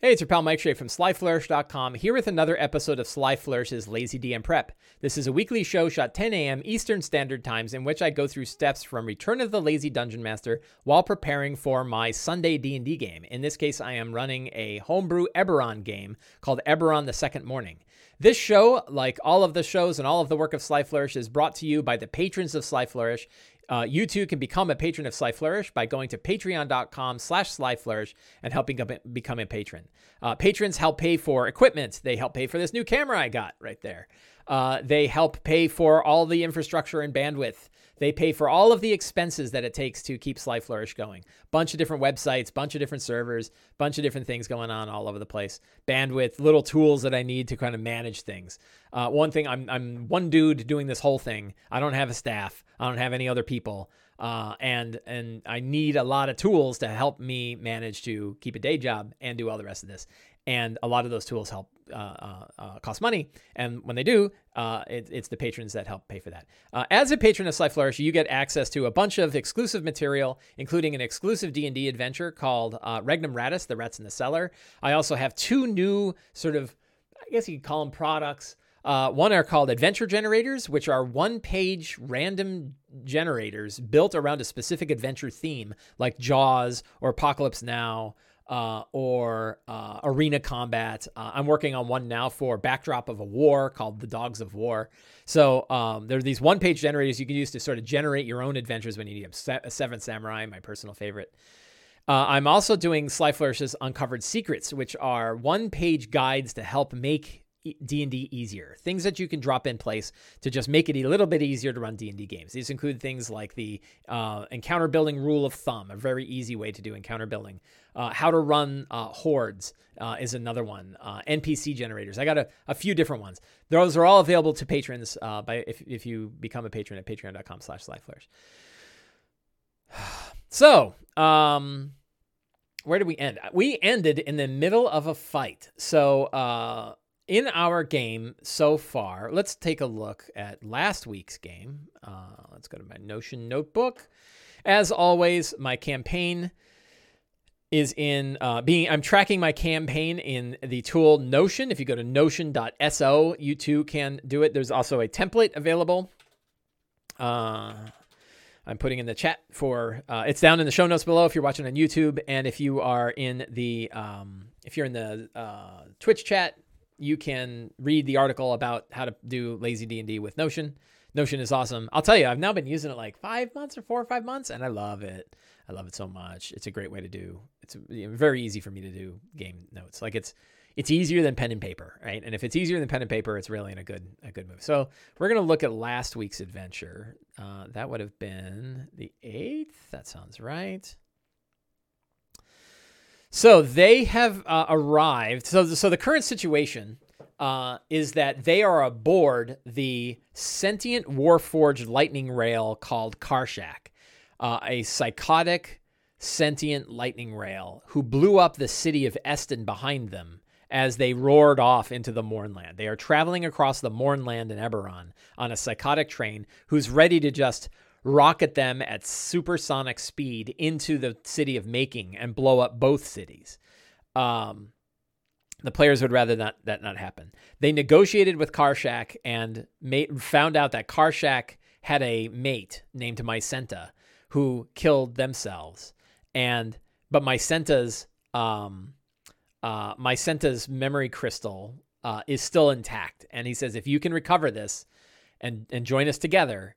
Hey, it's your pal Mike Shea from SlyFlourish.com here with another episode of Sly Flourish's Lazy DM Prep. This is a weekly show shot 10 a.m. Eastern Standard Times in which I go through steps from Return of the Lazy Dungeon Master while preparing for my Sunday D&D game. In this case, I am running a homebrew Eberron game called Eberron the Second Morning. This show, like all of the shows and all of the work of Sly Flourish, is brought to you by the patrons of Sly Flourish. Uh, you too can become a patron of Sly Flourish by going to patreon.com slash Sly Flourish and helping become a patron. Uh, patrons help pay for equipment. They help pay for this new camera I got right there. Uh, they help pay for all the infrastructure and bandwidth. They pay for all of the expenses that it takes to keep Sly Flourish going. Bunch of different websites, bunch of different servers, bunch of different things going on all over the place. Bandwidth, little tools that I need to kind of manage things. Uh, one thing, I'm I'm one dude doing this whole thing. I don't have a staff. I don't have any other people. Uh, and and I need a lot of tools to help me manage to keep a day job and do all the rest of this. And a lot of those tools help uh, uh, uh cost money, and when they do, uh, it, it's the patrons that help pay for that. Uh, as a patron of Sly Flourish, you get access to a bunch of exclusive material, including an exclusive D and D adventure called Regnum Ratus: The Rats in the Cellar. I also have two new sort of, I guess you could call them products. Uh, one are called adventure generators, which are one page random generators built around a specific adventure theme, like Jaws or Apocalypse Now. Uh, or uh, arena combat. Uh, I'm working on one now for backdrop of a war called the Dogs of War. So um, there are these one-page generators you can use to sort of generate your own adventures when you need them. Se- Seven Samurai, my personal favorite. Uh, I'm also doing Sly Flourish's Uncovered Secrets, which are one-page guides to help make D&D easier. Things that you can drop in place to just make it a little bit easier to run D&D games. These include things like the uh, encounter building rule of thumb, a very easy way to do encounter building. Uh, how to run uh, hordes uh, is another one. Uh, NPC generators. I got a, a, few different ones. Those are all available to patrons uh, by if, if you become a patron at patreon.com slash Sly Flourish. So, um, where did we end? We ended in the middle of a fight. So, in our game so far, let's take a look at last week's game. Uh, let's go to my Notion notebook. As always, my campaign is in uh, being i'm tracking my campaign in the tool notion if you go to notion.so you too can do it there's also a template available uh, i'm putting in the chat for uh, it's down in the show notes below if you're watching on youtube and if you are in the um, if you're in the uh, twitch chat you can read the article about how to do lazy D&D with Notion. Notion is awesome. I'll tell you, I've now been using it like five months or four or five months, and I love it. I love it so much. It's a great way to do. It's very easy for me to do game notes. Like it's it's easier than pen and paper, right? And if it's easier than pen and paper, it's really in a good a good move. So we're gonna look at last week's adventure. Uh, that would have been the eighth. That sounds right. So they have uh, arrived. So, so the current situation uh, is that they are aboard the sentient warforged lightning rail called Karshak, uh, a psychotic sentient lightning rail who blew up the city of Eston behind them as they roared off into the Mournland. They are traveling across the Mournland in Eberron on a psychotic train who's ready to just rocket them at supersonic speed into the city of Making and blow up both cities. Um, the players would rather not that not happen. They negotiated with Karshak and made, found out that Karshak had a mate named Mycenta who killed themselves. And but Mycenta's um, uh, Mycenta's memory crystal uh, is still intact. And he says, if you can recover this and and join us together,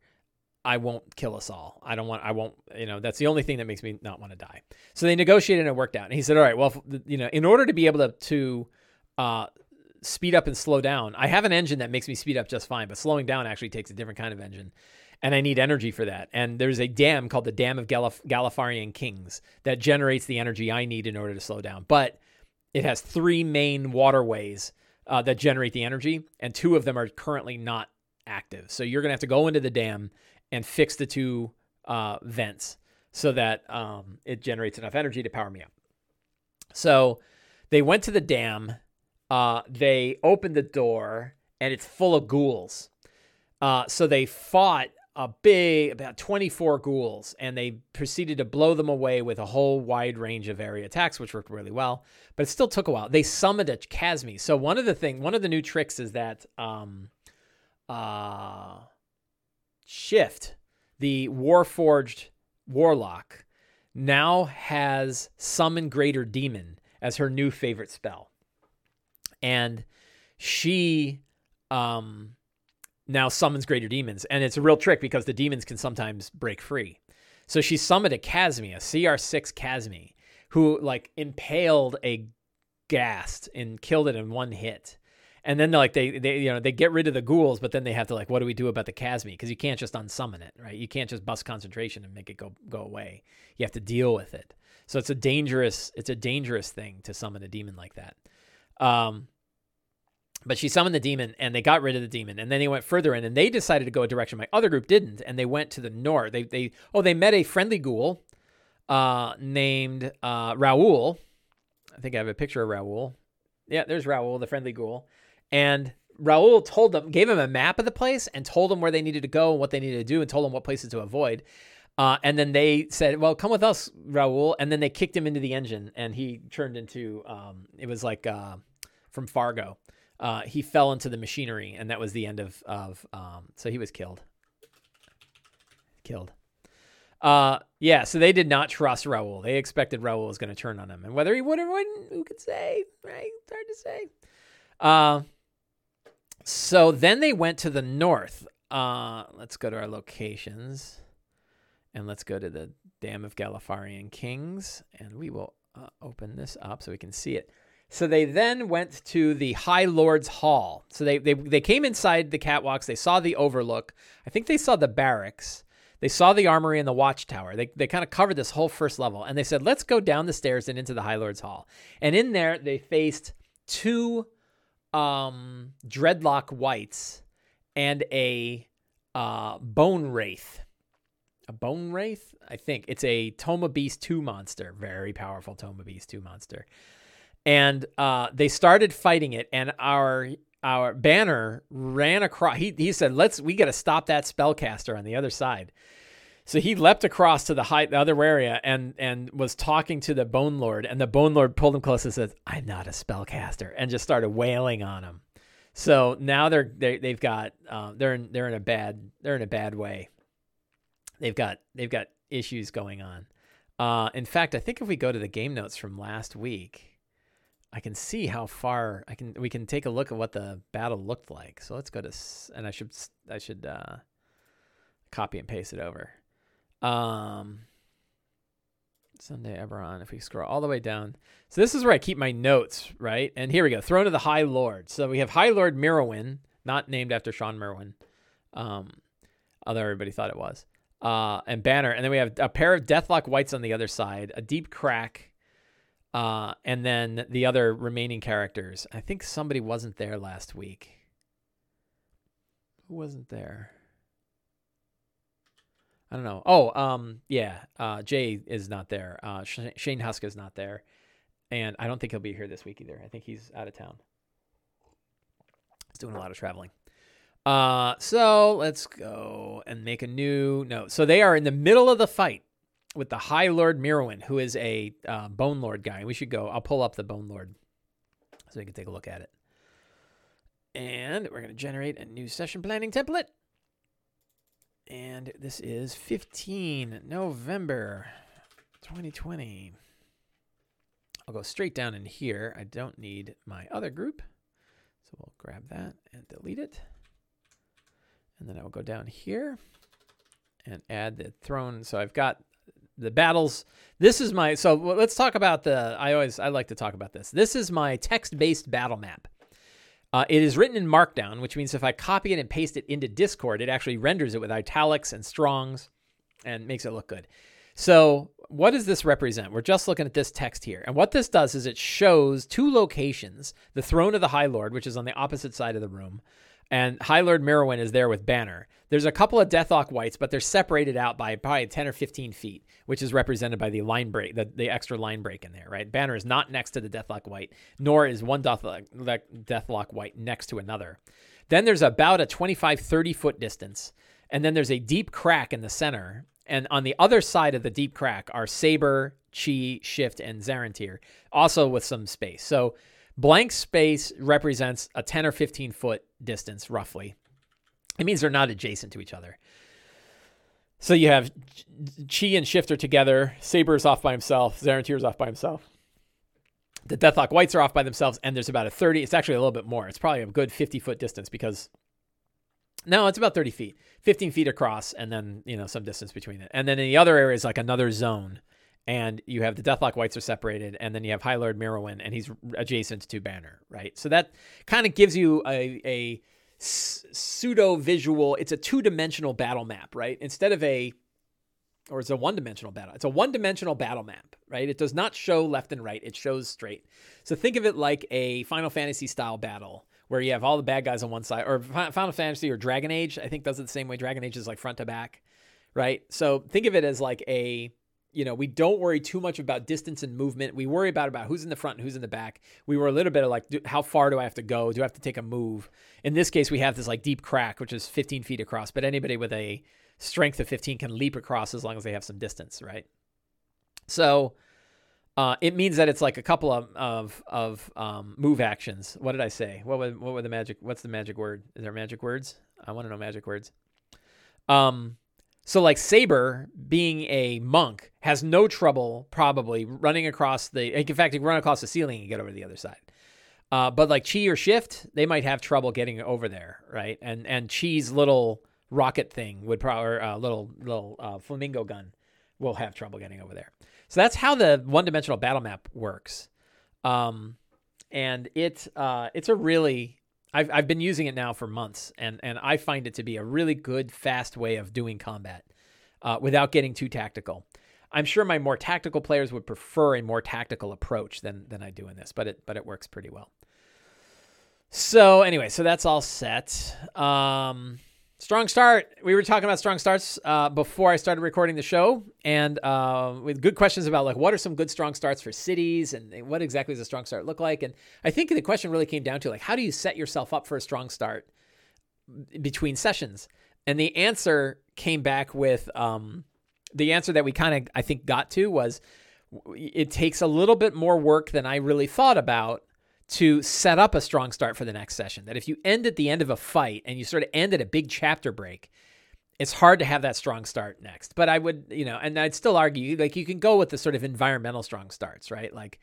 I won't kill us all. I don't want, I won't, you know, that's the only thing that makes me not want to die. So they negotiated and it worked out. And he said, all right, well, you know, in order to be able to, to uh, speed up and slow down, I have an engine that makes me speed up just fine, but slowing down actually takes a different kind of engine. And I need energy for that. And there's a dam called the Dam of Galif- Galifarian Kings that generates the energy I need in order to slow down. But it has three main waterways uh, that generate the energy, and two of them are currently not active. So you're going to have to go into the dam and fix the two uh, vents so that um, it generates enough energy to power me up. So they went to the dam. Uh, they opened the door, and it's full of ghouls. Uh, so they fought a big, about 24 ghouls, and they proceeded to blow them away with a whole wide range of area attacks, which worked really well. But it still took a while. They summoned a Chasme. So one of the thing, one of the new tricks is that um, uh, Shift, the Warforged Warlock, now has Summon Greater Demon as her new favorite spell. And she um, now summons greater demons. And it's a real trick because the demons can sometimes break free. So she summoned a Chasme, a CR6 Chasme, who like impaled a ghast and killed it in one hit. And then like they they you know they get rid of the ghouls, but then they have to like what do we do about the Chasme? Because you can't just unsummon it, right? You can't just bust concentration and make it go go away. You have to deal with it. So it's a dangerous it's a dangerous thing to summon a demon like that. Um, but she summoned the demon and they got rid of the demon and then they went further in and they decided to go a direction my other group didn't and they went to the north they they oh they met a friendly ghoul uh named uh Raoul I think I have a picture of Raoul yeah there's Raoul the friendly ghoul and Raoul told them gave him a map of the place and told them where they needed to go and what they needed to do and told them what places to avoid uh, and then they said, "Well, come with us, Raoul." And then they kicked him into the engine, and he turned into um, it was like uh, from Fargo uh, he fell into the machinery, and that was the end of of. Um, so he was killed. Killed. Uh, yeah. So they did not trust Raoul. They expected Raoul was going to turn on him, and whether he would or wouldn't, who could say? Right? Hard to say. Uh, so then they went to the north. Uh, let's go to our locations, and let's go to the Dam of Galifarian Kings, and we will uh, open this up so we can see it. So they then went to the High Lord's Hall. So they, they, they came inside the catwalks. They saw the overlook. I think they saw the barracks. They saw the armory and the watchtower. They, they kind of covered this whole first level. And they said, let's go down the stairs and into the High Lord's Hall. And in there, they faced two um, deathlock wights and a uh, bone wraith. A bone wraith? I think. It's a Tome of Beasts 2 monster. Very powerful Tome of Beasts 2 monster and uh, they started fighting it, and our our banner ran across. He he said, "Let's we got to stop that spellcaster on the other side." So he leapt across to the high, the other area and and was talking to the Bone Lord, and the Bone Lord pulled him close and said, "I'm not a spellcaster," and just started wailing on him. So now they're they they've got uh, they're in they're in a bad they're in a bad way. They've got they've got issues going on. Uh, in fact, I think if we go to the game notes from last week, I can see how far I can. We can take a look at what the battle looked like. So let's go to, and I should I should uh, copy and paste it over. Um, Sunday Eberron. If we scroll all the way down, so this is where I keep my notes, right? And here we go. Throne of the High Lord. So we have High Lord Mirowin, not named after Shawn Merwin, um, although everybody thought it was. Uh, and Banner, and then we have a pair of Deathlock Wights on the other side, a deep crack uh, and then the other remaining characters. I think somebody wasn't there last week. Who wasn't there? I don't know. Oh, um, yeah. Uh, Jay is not there. Uh, Shane Husk is not there, and I don't think he'll be here this week either. I think he's out of town. He's doing a lot of traveling. Uh, so let's go and make a new note. So they are in the middle of the fight with the High Lord Mirowin, who is a uh, Bone Lord guy. We should go. I'll pull up the Bone Lord so we can take a look at it. And we're going to generate a new session planning template. And this is 15 November 2020. I'll go straight down in here. I don't need my other group. So we'll grab that and delete it. And then I will go down here and add the throne. So I've got the battles. This is my so let's talk about the. I always I like to talk about this. This is my text-based battle map. Uh, it is written in Markdown, which means if I copy it and paste it into Discord, it actually renders it with italics and strongs and makes it look good. So, what does this represent? We're just looking at this text here. And what this does is it shows two locations the throne of the High Lord, which is on the opposite side of the room, and High Lord Mirowin is there with Banner. There's a couple of Deathlock wights, but they're separated out by probably 10 or 15 feet, which is represented by the line break, the, the extra line break in there, right? Banner is not next to the Deathlock wight, nor is one Deathlock, Deathlock Wight next to another. Then there's about a 25, 30 foot distance and then there's a deep crack in the center. And on the other side of the deep crack are Saber, Chi, Shift, and Zarentir, also with some space. So blank space represents a 10 or 15 foot distance, roughly. It means they're not adjacent to each other. So you have Chi and Shift are together, Saber is off by himself, Zarentir is off by himself. The Deathlock Wights are off by themselves, and there's about a 30, it's actually a little bit more. It's probably a good 50 foot distance because no, it's about 30 feet, 15 feet across, and then, you know, some distance between it. And then in the other area is like another zone. And you have the Deathlock Wights are separated, and then you have High Lord Merowyn, and he's adjacent to Banner, right? So that kind of gives you a, a pseudo visual. It's a two dimensional battle map, right? Instead of a, or it's a one dimensional battle. It's a one dimensional battle map, right? It does not show left and right, it shows straight. So think of it like a Final Fantasy style battle where you have all the bad guys on one side, or Final Fantasy or Dragon Age, I think does it the same way. Dragon Age is like front to back, right? So think of it as like a, you know, we don't worry too much about distance and movement. We worry about about who's in the front and who's in the back. We were a little bit of like, how far do I have to go? Do I have to take a move? In this case, we have this like deep crack, which is 15 feet across, but anybody with a strength of 15 can leap across as long as they have some distance, right? So, uh, it means that it's like a couple of of, of um, move actions. What did I say? What were, what were the magic? What's the magic word? Is there magic words? I want to know magic words. Um, so like Saber, being a monk, has no trouble probably running across the. In fact, he run across the ceiling and get over to the other side. Uh, but like Chi or Shift, they might have trouble getting over there, right? And and Chi's little rocket thing would probably uh, little little uh, flamingo gun will have trouble getting over there. So that's how the one-dimensional battle map works. Um, and it uh, it's a really I've I've been using it now for months, and and I find it to be a really good, fast way of doing combat uh, without getting too tactical. I'm sure my more tactical players would prefer a more tactical approach than than I do in this, but it but it works pretty well. So anyway, so that's all set. Um, Strong start. We were talking about strong starts uh, before I started recording the show, and uh, with good questions about like what are some good strong starts for cities, and what exactly does a strong start look like. And I think the question really came down to like how do you set yourself up for a strong start between sessions? And the answer came back with um, the answer that we kind of I think got to was it takes a little bit more work than I really thought about to set up a strong start for the next session. That if you end at the end of a fight and you sort of end at a big chapter break, it's hard to have that strong start next. But I would, you know, and I'd still argue like you can go with the sort of environmental strong starts, right? Like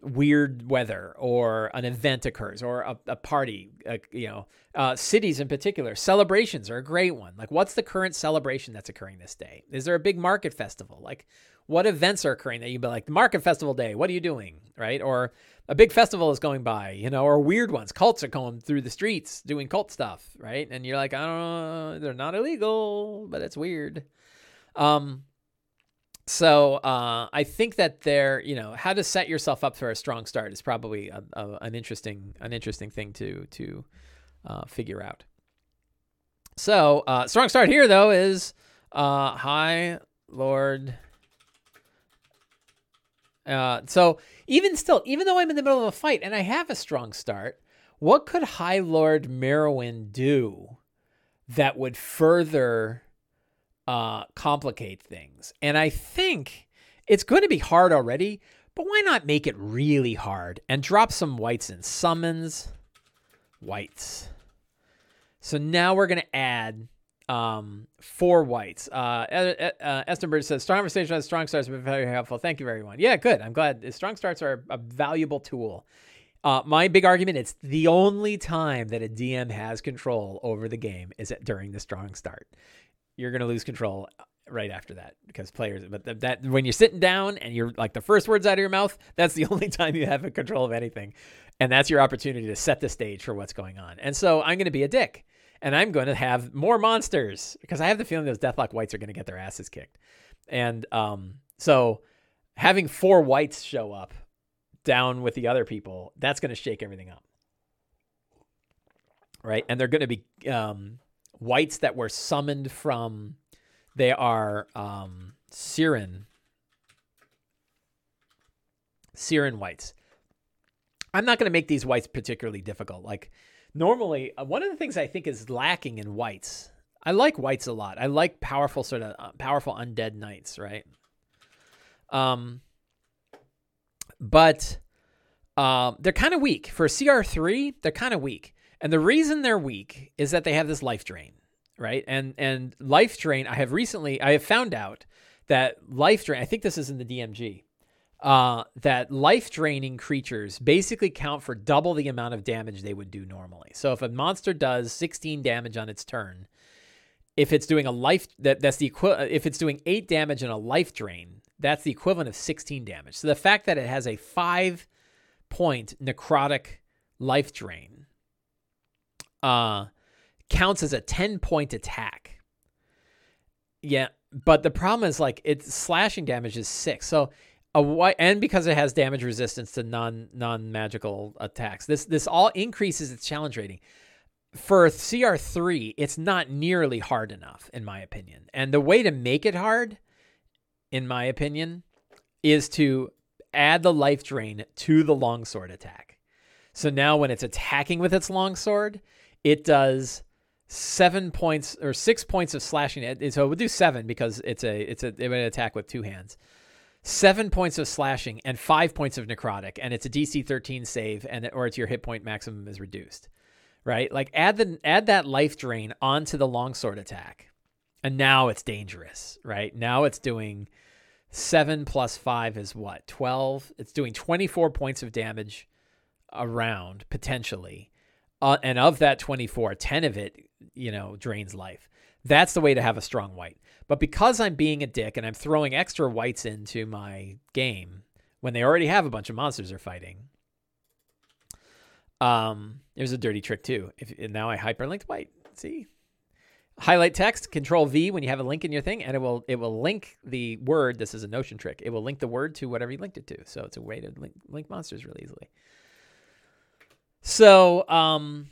weird weather or an event occurs or a, a party, uh, you know, uh, cities in particular, celebrations are a great one. Like, what's the current celebration that's occurring this day? Is there a big market festival? Like, what events are occurring that you'd be like, Market Festival Day, what are you doing? Right? Or a big festival is going by, you know, or weird ones. Cults are going through the streets doing cult stuff, right? And you're like, I don't know, they're not illegal, but it's weird. Um, so uh, I think that there, you know, how to set yourself up for a strong start is probably a, a, an interesting, an interesting thing to to uh, figure out. So uh, strong start here though is uh, High Lord uh, so even still, even though I'm in the middle of a fight and I have a strong start, what could High Lord Merowyn do that would further uh, complicate things? And I think it's going to be hard already, but why not make it really hard and drop some wights in summons, wights. So now we're going to add um, for wights. Uh, uh, Estenberg says, strong conversation has strong starts have been very helpful. Thank you, everyone. Yeah, good. I'm glad. Strong starts are a valuable tool. Uh, my big argument it's the only time that a DM has control over the game is during the strong start. You're going to lose control uh, right after that because players but that, that when you're sitting down and you're like the first words out of your mouth that's the only time you have control of anything and that's your opportunity to set the stage for what's going on and so i'm going to be a dick and I'm going to have more monsters because I have the feeling those Deathlock wights are going to get their asses kicked. And um, so having four wights show up down with the other people, that's going to shake everything up. Right. And they're going to be um, wights that were summoned from, they are um, Siren. Siren wights. I'm not going to make these wights particularly difficult. Like, normally uh, one of the things I think is lacking in wights. I like wights a lot. I like powerful sort of uh, powerful undead knights, right? Um, but um, they're kind of weak for CR3. They're kind of weak, and the reason they're weak is that they have this life drain, right? And and life drain. I have recently I have found out that life drain. I think this is in the DMG. Uh, that life draining creatures basically count for double the amount of damage they would do normally. So if a monster does 16 damage on its turn, if it's doing a life that that's the equi- if it's doing 8 damage and a life drain, that's the equivalent of 16 damage. So the fact that it has a 5 point necrotic life drain uh counts as a 10 point attack. Yeah, but the problem is like its slashing damage is 6. So a wight and because it has damage resistance to non non magical attacks. This this all increases its challenge rating. For CR3, it's not nearly hard enough, in my opinion. And the way to make it hard, in my opinion, is to add the life drain to the longsword attack. So now when it's attacking with its longsword, it does seven points or six points of slashing. So it would do seven because it's a it's a it would attack with two hands seven points of slashing and five points of necrotic, and it's a DC 13 save, and or it's your hit point maximum is reduced, right? Like add the add that life drain onto the longsword attack, and now it's dangerous, right? Now it's doing seven plus five is what twelve. It's doing 24 points of damage around potentially, uh, and of that 24, 10 of it, you know, drains life. That's the way to have a strong wight. But because I'm being a dick and I'm throwing extra wights into my game when they already have a bunch of monsters they're fighting, um, there's a dirty trick too. If now I hyperlinked wight, see, highlight text, Control V when you have a link in your thing, and it will it will link the word. This is a Notion trick. It will link the word to whatever you linked it to. So it's a way to link link monsters really easily. So um,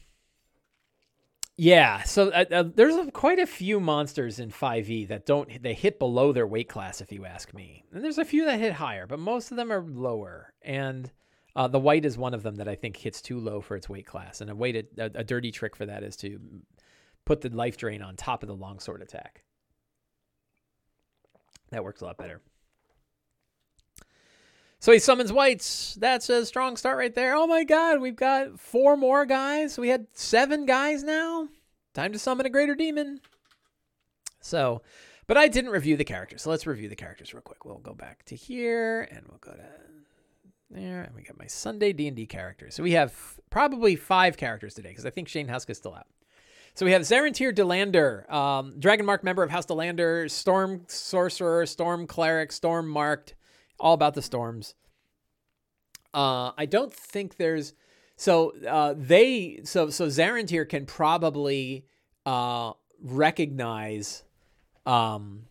yeah, so uh, uh, there's a, quite a few monsters in 5e that don't they hit below their weight class, if you ask me. And there's a few that hit higher, but most of them are lower. And uh, the wight is one of them that I think hits too low for its weight class. And a way to a, a dirty trick for that is to put the life drain on top of the longsword attack. That works a lot better. So he summons wights. That's a strong start right there. Oh my god, we've got four more guys. We had seven guys now. Time to summon a greater demon. So, but I didn't review the characters. So let's review the characters real quick. We'll go back to here and we'll go to there and we got my Sunday D&D characters. So we have probably five characters today because I think Shane Husk is still out. So we have Zarentir Delander, um, Dragon Mark member of House Delander, Storm Sorcerer, Storm Cleric, Storm Marked, all about the storms. Uh, I don't think there's so uh, they so so Zarentir can probably uh, recognize. Um,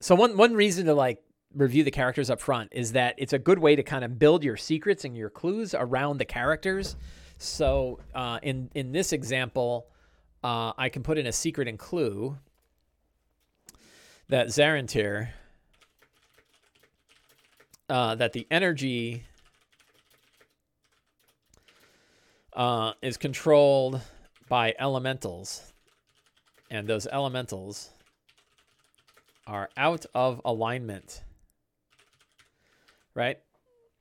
so one one reason to like review the characters up front is that it's a good way to kind of build your secrets and your clues around the characters. So uh, in in this example, uh, I can put in a secret and clue that Zarentir uh, that the energy uh, is controlled by elementals, and those elementals are out of alignment. Right?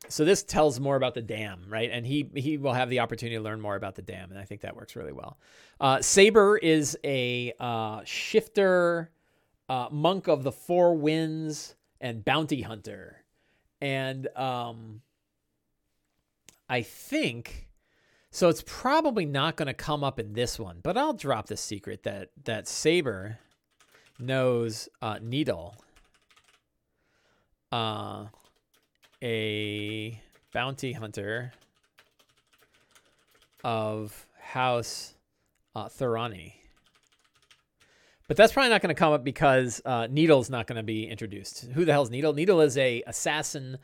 So this tells more about the dam, right? And he he will have the opportunity to learn more about the dam, and I think that works really well. Uh, Saber is a uh, shifter, uh, monk of the four winds, and bounty hunter and um, I think so. It's probably not going to come up in this one, but I'll drop the secret that that Saber knows uh, Needle, uh, a bounty hunter of House uh, Thuranni. But that's probably not going to come up because uh, Needle's not going to be introduced. Who the hell's Needle? Needle is a assassin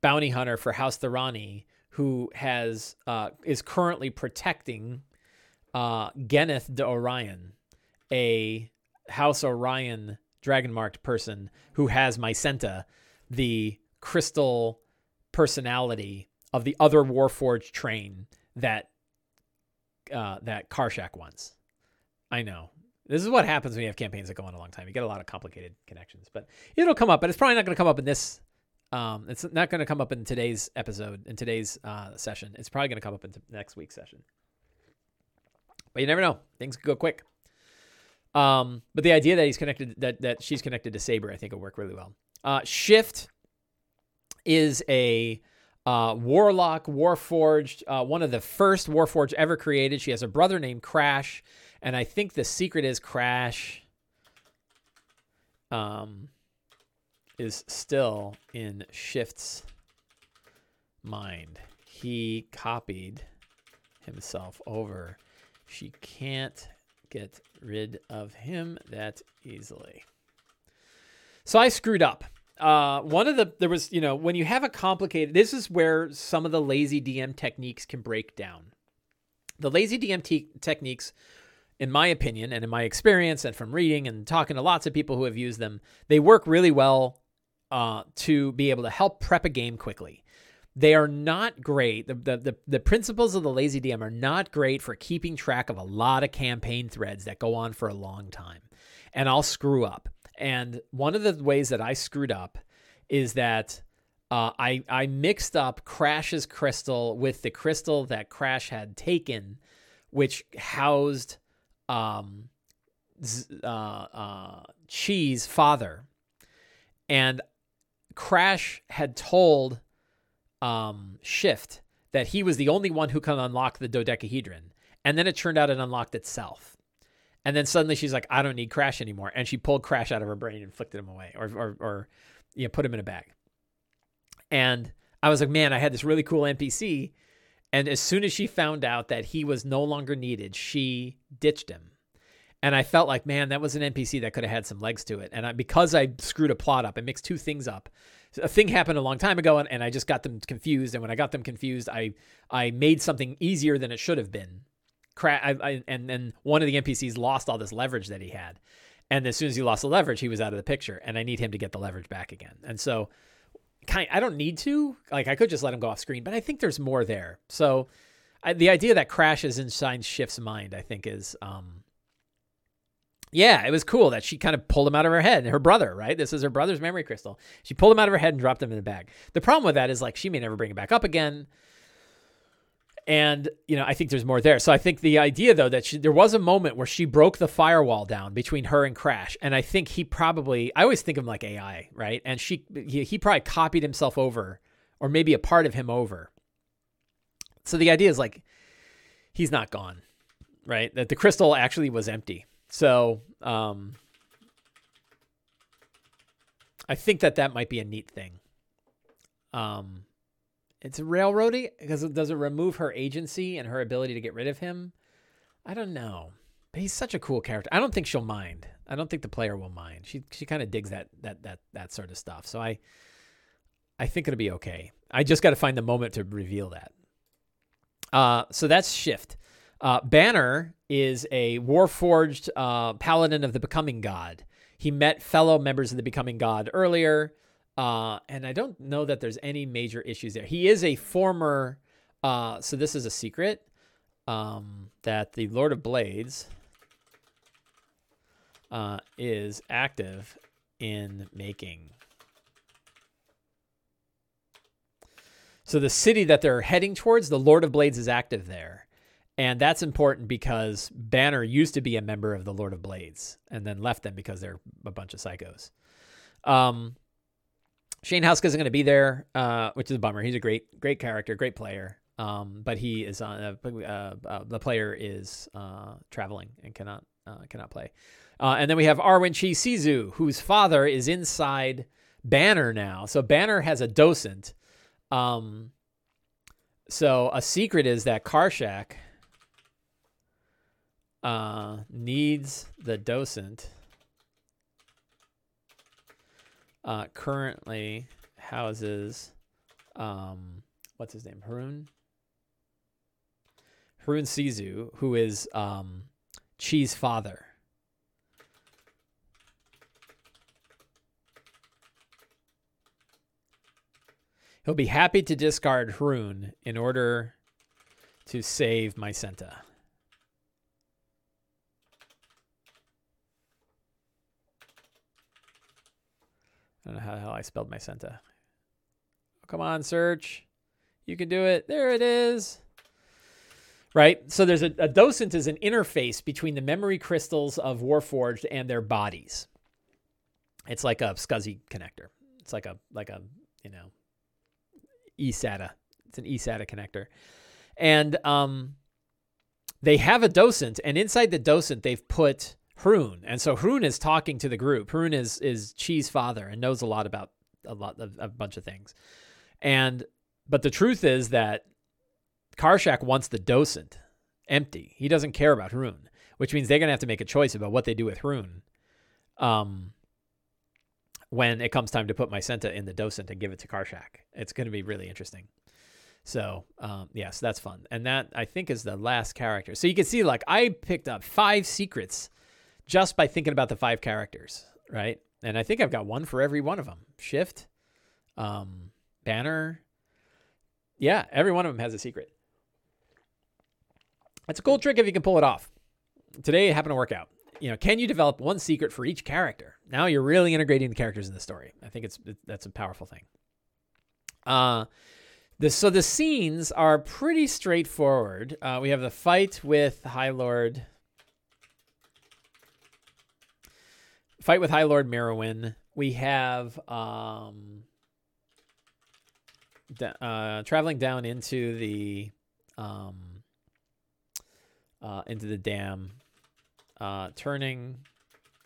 bounty hunter for House Thuranni who has uh, is currently protecting uh, Geneth de Orien, a House Orien dragon marked person who has Mycenta, the crystal personality of the other Warforged train that uh, that Karshak wants. I know This is what happens when you have campaigns that go on a long time. You get a lot of complicated connections, but it'll come up. But it's probably not going to come up in this. Um, it's not going to come up in today's episode, in today's uh, session. It's probably going to come up in next week's session. But you never know. Things go quick. Um, but the idea that he's connected, that that she's connected to Saber, I think will work really well. Uh, Shift is a uh, Warlock, Warforged, uh, one of the first Warforged ever created. She has a brother named Crash, and I think the secret is Crash um, is still in Shift's mind. He copied himself over. She can't get rid of him that easily. So I screwed up uh, one of the there was you know when you have a complicated this is where some of the lazy dm techniques can break down the lazy dm te- techniques in my opinion and in my experience and from reading and talking to lots of people who have used them they work really well uh, to be able to help prep a game quickly. They are not great. The, the, the, the principles of the lazy dm are not great for keeping track of a lot of campaign threads that go on for a long time. And i'll screw up. And one of the ways that I screwed up is that uh, I I mixed up Crash's crystal with the crystal that Crash had taken, which housed um, uh, uh, Chi's father, and Crash had told um, Shift that he was the only one who can unlock the dodecahedron, and then it turned out it unlocked itself. And then suddenly she's like, I don't need Crash anymore. And she pulled Crash out of her brain and flicked him away or, or, or you know, put him in a bag. And I was like, man, I had this really cool NPC. And as soon as she found out that he was no longer needed, she ditched him. And I felt like, man, that was an NPC that could have had some legs to it. And I, because I screwed a plot up, I mixed two things up. A thing happened a long time ago, and, and I just got them confused. And when I got them confused, I I made something easier than it should have been cra- I, I, and then one of the NPCs lost all this leverage that he had. And as soon as he lost the leverage, he was out of the picture. And I need him to get the leverage back again. And so, kind, I don't need to. Like, I could just let him go off screen, but I think there's more there. So, I, the idea that Crash is inside Shift's mind, I think, is, um, yeah, it was cool that she kind of pulled him out of her head. Her brother, right? This is her brother's memory crystal. She pulled him out of her head and dropped him in the bag. The problem with that is like she may never bring it back up again. And, you know, I think there's more there. So I think the idea, though, that she, there was a moment where she broke the firewall down between her and Crash. And I think he probably, I always think of him like AI, right? And she, he, he probably copied himself over, or maybe a part of him over. So the idea is like, he's not gone, right? That the crystal actually was empty. So, um, I think that that might be a neat thing. Um, it's railroading because does it remove her agency and her ability to get rid of him? I don't know. But he's such a cool character. I don't think she'll mind. I don't think the player will mind. She she kind of digs that that that that sort of stuff. So I I think it'll be okay. I just got to find the moment to reveal that. Uh, so that's Shift. Uh, Banner is a warforged uh, paladin of the Becoming God. He met fellow members of the Becoming God earlier. Uh, and I don't know that there's any major issues there. He is a former, uh, so this is a secret um, that the Lord of Blades uh, is active in making. So the city that they're heading towards, the Lord of Blades is active there. And that's important because Banner used to be a member of the Lord of Blades and then left them because they're a bunch of psychos. Um, Shane Houska isn't going to be there, uh, which is a bummer. He's a great, great character, great player. Um, but he is on. Uh, uh, uh, the player is uh, traveling and cannot uh, cannot play. and then we have Arwen Chi Sizu, whose father is inside Banner now. So Banner has a docent. Um, so a secret is that Karshak needs the docent uh, currently houses um, what's his name? Harun. Harun Sizu, who is um, Chi's father. He'll be happy to discard Harun in order to save Mycenta. I don't know how the hell I spelled Mycenta. Come on, search. You can do it. There it is. Right? So there's a, a docent is an interface between the memory crystals of Warforged and their bodies. It's like a SCSI connector. It's like a like a, you know, eSATA. It's an eSATA connector. And um they have a docent, and inside the docent they've put Hrun. And so Hrun is talking to the group. Hrun is is Chi's father and knows a lot about a lot of a bunch of things. And but the truth is that Karshak wants the docent empty. He doesn't care about Hrun, which means they're gonna have to make a choice about what they do with Hrun. Um when it comes time to put Mycenta in the docent and give it to Karshak. It's gonna be really interesting. So um, yes, that's fun, and that I think is the last character. So you can see, like, I picked up five secrets just by thinking about the five characters, right? And I think I've got one for every one of them. Shift, um, banner. Yeah, every one of them has a secret. It's a cool trick if you can pull it off. Today it happened to work out. You know, can you develop one secret for each character? Now you're really integrating the characters in the story. I think it's it, that's a powerful thing. Uh the, so the scenes are pretty straightforward. Uh, we have the fight with High Lord fight with High Lord Merowyn. We have um, uh, traveling down into the um, uh, into the dam, uh, turning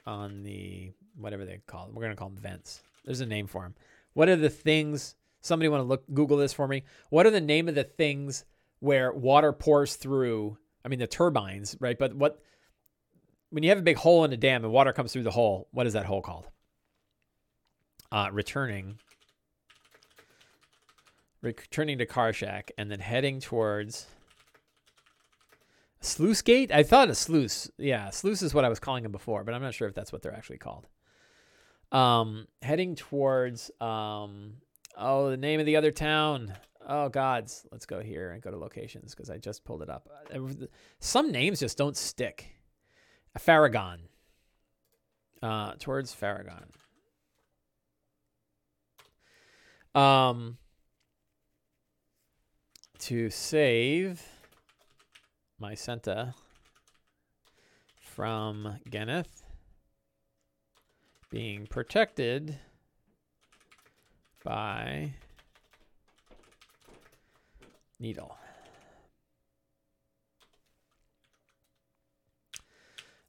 on the whatever they call them. We're gonna call them vents. There's a name for them. What are the things? Somebody want to look Google this for me? What are the name of the things where water pours through? I mean the turbines, right? But what when you have a big hole in a dam and water comes through the hole, what is that hole called? Uh, returning, returning to Karshak, and then heading towards sluice gate. I thought a sluice. Yeah, sluice is what I was calling them before, but I'm not sure if that's what they're actually called. Um, heading towards um, oh, the name of the other town. Oh gods, let's go here and go to locations because I just pulled it up. Some names just don't stick. Faragon. Uh, towards Faragon. Um, to save Mycenta from Geneth being protected by Needle.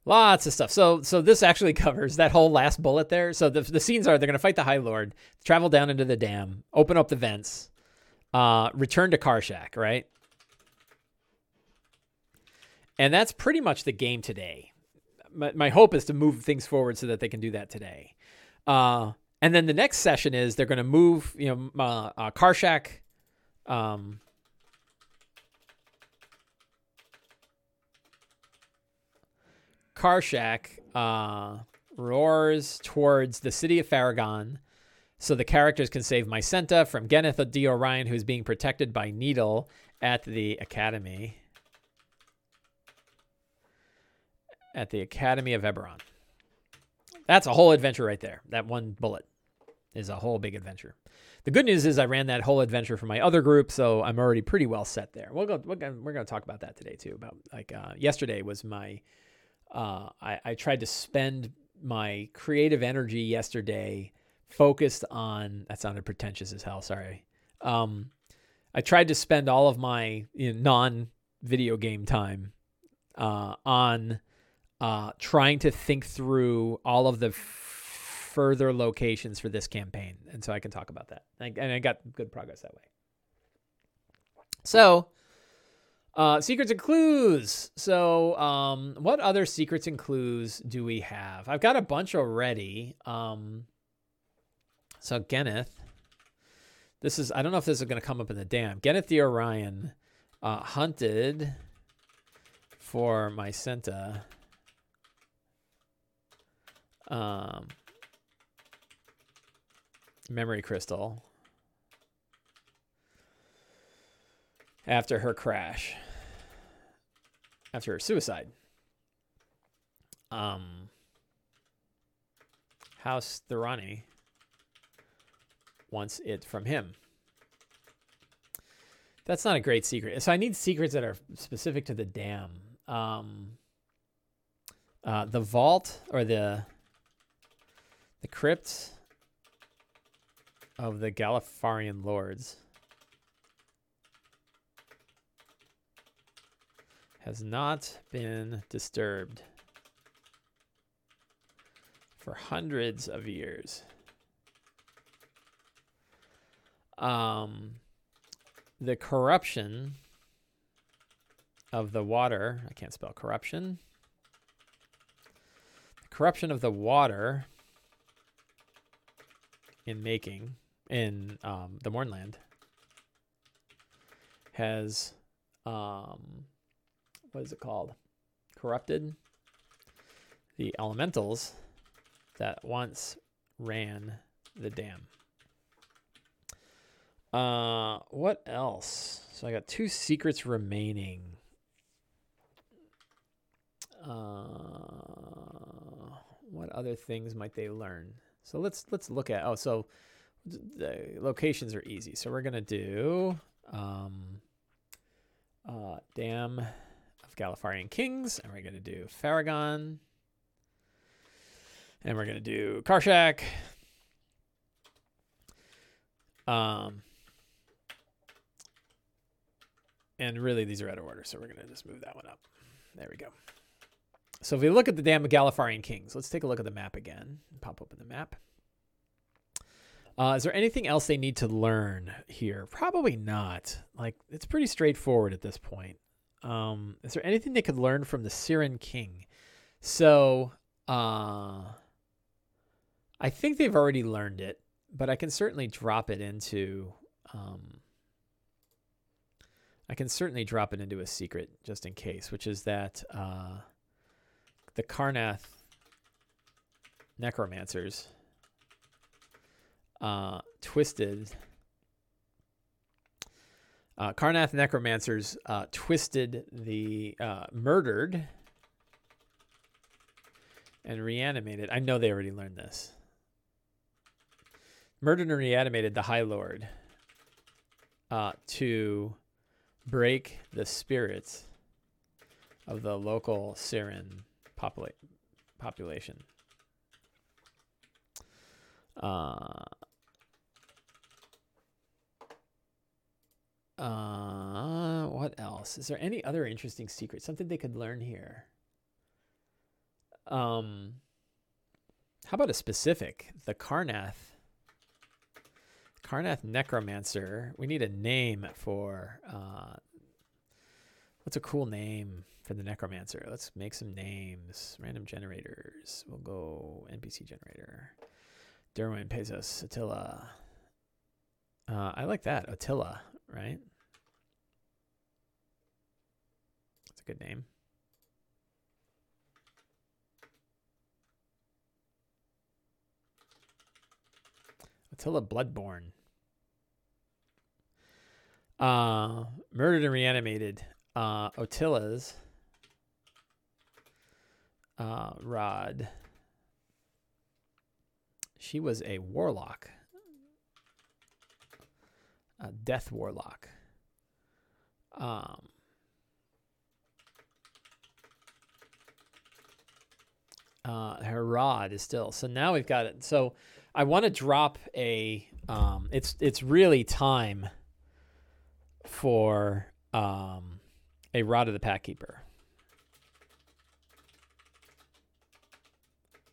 Lots of stuff. So so this actually covers that whole last bullet there. So the, the scenes are they're going to fight the High Lord, travel down into the dam, open up the vents, uh, return to Karshak, right? And that's pretty much the game today. My, my hope is to move things forward so that they can do that today. Uh, and then the next session is they're going to move, you know, uh, uh, Karshak, um, Karshak uh, roars towards the city of Faragon so the characters can save Mycenta from Geneth D. Orien, who's being protected by Needle at the Academy. At the Academy of Eberron. That's a whole adventure right there. That one bullet is a whole big adventure. The good news is I ran that whole adventure for my other group, so I'm already pretty well set there. We'll go. We're going to talk about that today too. About like uh, yesterday was my uh, I, I tried to spend my creative energy yesterday focused on that sounded pretentious as hell sorry. Um, i tried to spend all of my you know, non video game time uh, on uh, trying to think through all of the f- further locations for this campaign. And so i can talk about that. And i got good progress that way. So uh, secrets and clues. So, um, what other secrets and clues do we have? I've got a bunch already. Um, so Geneth. This is I don't know if this is going to come up in the dam. Geneth the Orien uh, hunted for Mycenta. Um, memory crystal. After her crash, after her suicide. Um, House Thuranni wants it from him. That's not a great secret. So I need secrets that are specific to the dam. Um, uh, the vault or the the crypt of the Galifarian lords has not been disturbed for hundreds of years. Um, the corruption of the water, I can't spell corruption. The corruption of the water in making in um, the Mournland has um, what is it called? Corrupted the elementals that once ran the dam. Uh, what else? So I got two secrets remaining. Uh, what other things might they learn? So let's let's look at. Oh, so the locations are easy. So we're gonna do um, uh, Dam of Galifarian Kings, and we're gonna do Faragon, and we're gonna do Karshak. Um, and really these are out of order, so we're gonna just move that one up. There we go. So if we look at the Dam of Galifarian Kings, let's take a look at the map again. Pop open the map. Uh, is there anything else they need to learn here? Probably not. Like it's pretty straightforward at this point. Um, is there anything they could learn from the Siren King? So uh, I think they've already learned it, but I can certainly drop it into. Um, I can certainly drop it into a secret just in case, which is that uh, the Karrnath necromancers uh, twisted. Uh, Karrnath necromancers uh, twisted the uh, murdered and reanimated. I know they already learned this. Murdered and reanimated the High Lord uh, to break the spirits of the local Siren popula- population. Uh, uh, what else? Is there any other interesting secret? Something they could learn here? Um, how about a specific? The Karrnath. Karrnath Necromancer. We need a name for. Uh, what's a cool name for the Necromancer? Let's make some names. Random generators. We'll go NPC generator. Derwin, Pesos, Attila. Uh, I like that. Attila, right? That's a good name. Attila Bloodborne. Uh, murdered and reanimated. Uh, Attila's uh, Rod. She was a warlock, a death warlock. Um, uh, her rod is still so now we've got it. So I want to drop a. Um, it's it's really time for um, a rod of the pact keeper,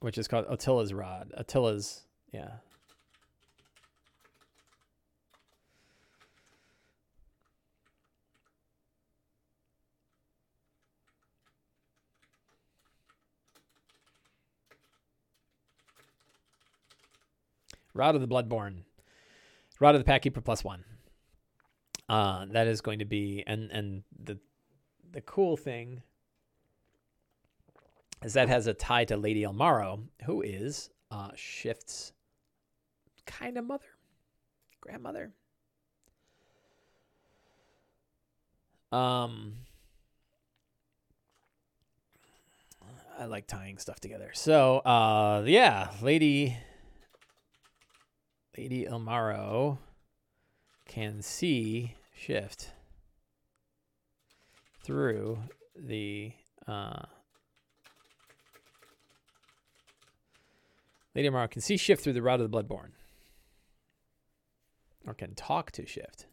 which is called Attila's rod. Attila's yeah. Rod of the Bloodborne. Rod of the Pactkeeper plus one. Uh, that is going to be and and the the cool thing is that has a tie to Lady Illmarrow, who is uh, Shift's kind of mother, grandmother. Um, I like tying stuff together. So, uh, yeah, Lady Lady Illmarrow can see shift through the uh, Lady Illmarrow can see shift through the route of the Bloodborne. Or can talk to shift.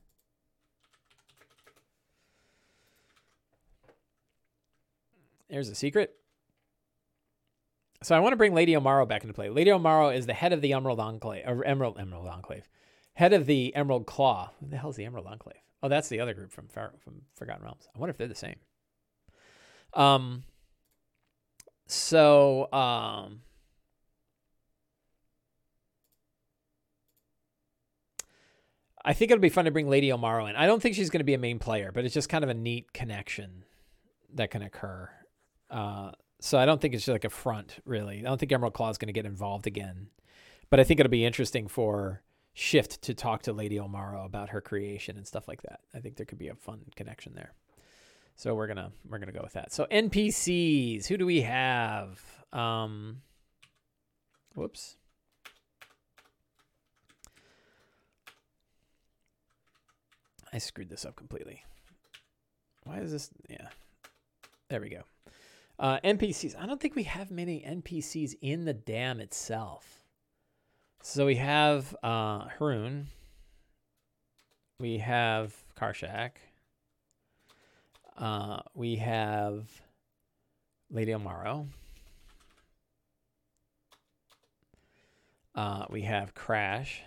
There's a secret. So I want to bring Lady Illmarrow back into play. Lady Illmarrow is the head of the Emerald Enclave, or Emerald Emerald Enclave, head of the Emerald Claw. What the hell is the Emerald Enclave? Oh, that's the other group from Far, from Forgotten Realms. I wonder if they're the same. Um. So um. I think it'll be fun to bring Lady Illmarrow in. I don't think she's going to be a main player, but it's just kind of a neat connection that can occur. Uh, so I don't think it's just like a front, really. I don't think Emerald Claw is going to get involved again. But I think it'll be interesting for Shift to talk to Lady Illmarrow about her creation and stuff like that. I think there could be a fun connection there. So we're gonna we're gonna go with that. So NPCs, who do we have? Um, whoops. I screwed this up completely. Why is this? Yeah, there we go. Uh, NPCs. I don't think we have many NPCs in the dam itself. So we have uh, Haroon. We have Karshak. Uh, we have Lady Illmarrow. Uh, we have Crash.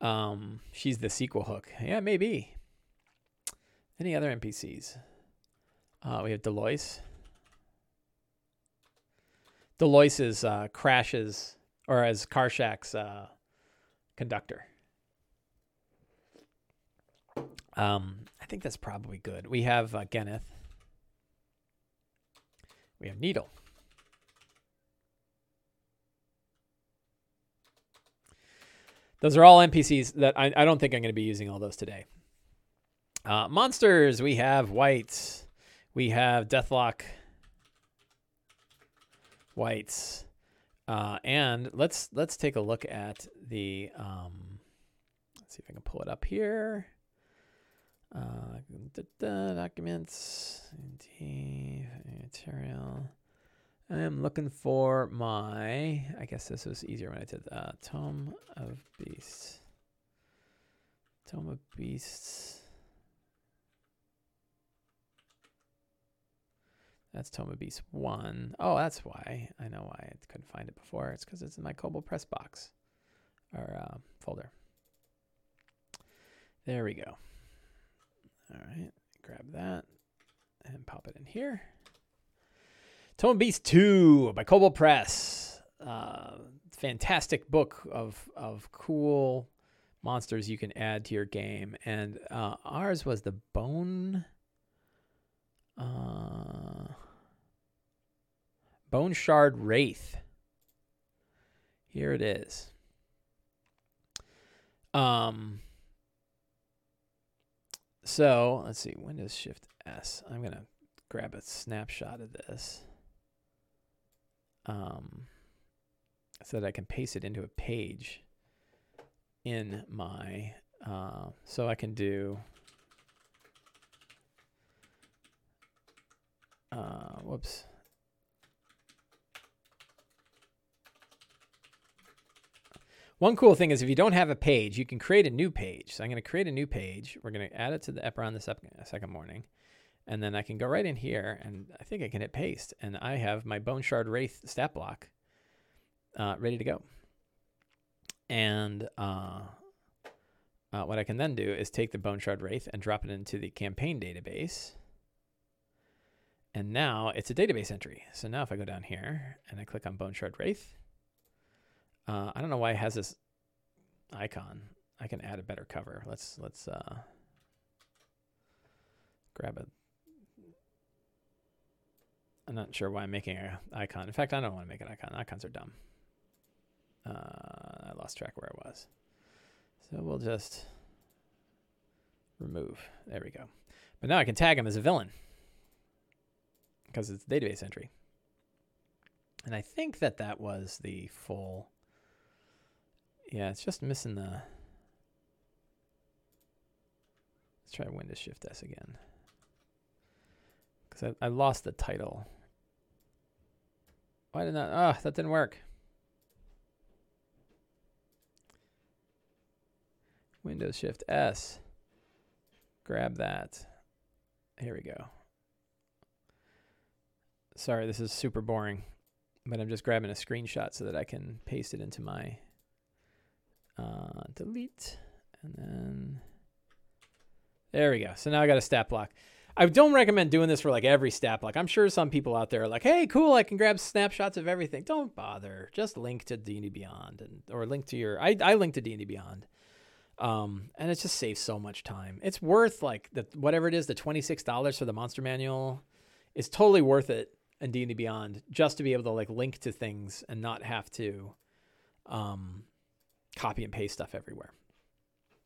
Um, she's the sequel hook. Yeah, maybe. Any other NPCs? Uh, we have Delois. Delois is uh, Crash's, or as Karshak's uh, conductor. Um, I think that's probably good. We have uh. We have Needle. Those are all NPCs that I, I don't think I'm going to be using all those today. Uh, monsters, we have wights. We have Deathlock wights. Uh, and let's let's take a look at the um, let's see if I can pull it up here. Uh, da, da, documents, material. I am looking for my. I guess this was easier when I did uh, Tome of Beasts. Tome of Beasts. That's Tome Beast 1. Oh, that's why. I know why I couldn't find it before. It's because it's in my Kobold Press box or uh, folder. There we go. All right, grab that and pop it in here. Tome Beast 2 by Kobold Press. Uh, fantastic book of, of cool monsters you can add to your game. And uh, ours was the Bone. Uh, Bone Shard Wraith. Here it is. Um, so let's see. Windows Shift S. I'm going to grab a snapshot of this um, so that I can paste it into a page in my, uh, so I can do, uh, whoops. One cool thing is if you don't have a page, you can create a new page. So I'm going to create a new page. We're going to add it to the Eberron the second Mourning. And then I can go right in here and I think I can hit paste. And I have my Bone Shard Wraith stat block uh, ready to go. And uh, uh, what I can then do is take the Bone Shard Wraith and drop it into the campaign database. And now it's a database entry. So now if I go down here and I click on Bone Shard Wraith, uh, I don't know why it has this icon. I can add a better cover. Let's let's uh, grab a I'm not sure why I'm making an icon. In fact, I don't want to make an icon. Icons are dumb. Uh, I lost track where I was. So we'll just remove. There we go. But now I can tag him as a villain because it's database entry. And I think that that was the full. Yeah, it's just missing the. Let's try Windows Shift S again. Because I, I lost the title. Why did that? Ah, oh, that didn't work. Windows Shift S. Grab that. Here we go. Sorry, this is super boring, but I'm just grabbing a screenshot so that I can paste it into my uh, delete. And then there we go. So now I got a stat block. I don't recommend doing this for like every stat block. I'm sure some people out there are like, "Hey, cool, I can grab snapshots of everything." Don't bother. Just link to D&D Beyond and or link to your I I link to D&D Beyond. Um, and it just saves so much time. It's worth like the whatever it is, the $26 for the monster manual is totally worth it in D&D Beyond just to be able to like link to things and not have to um copy and paste stuff everywhere.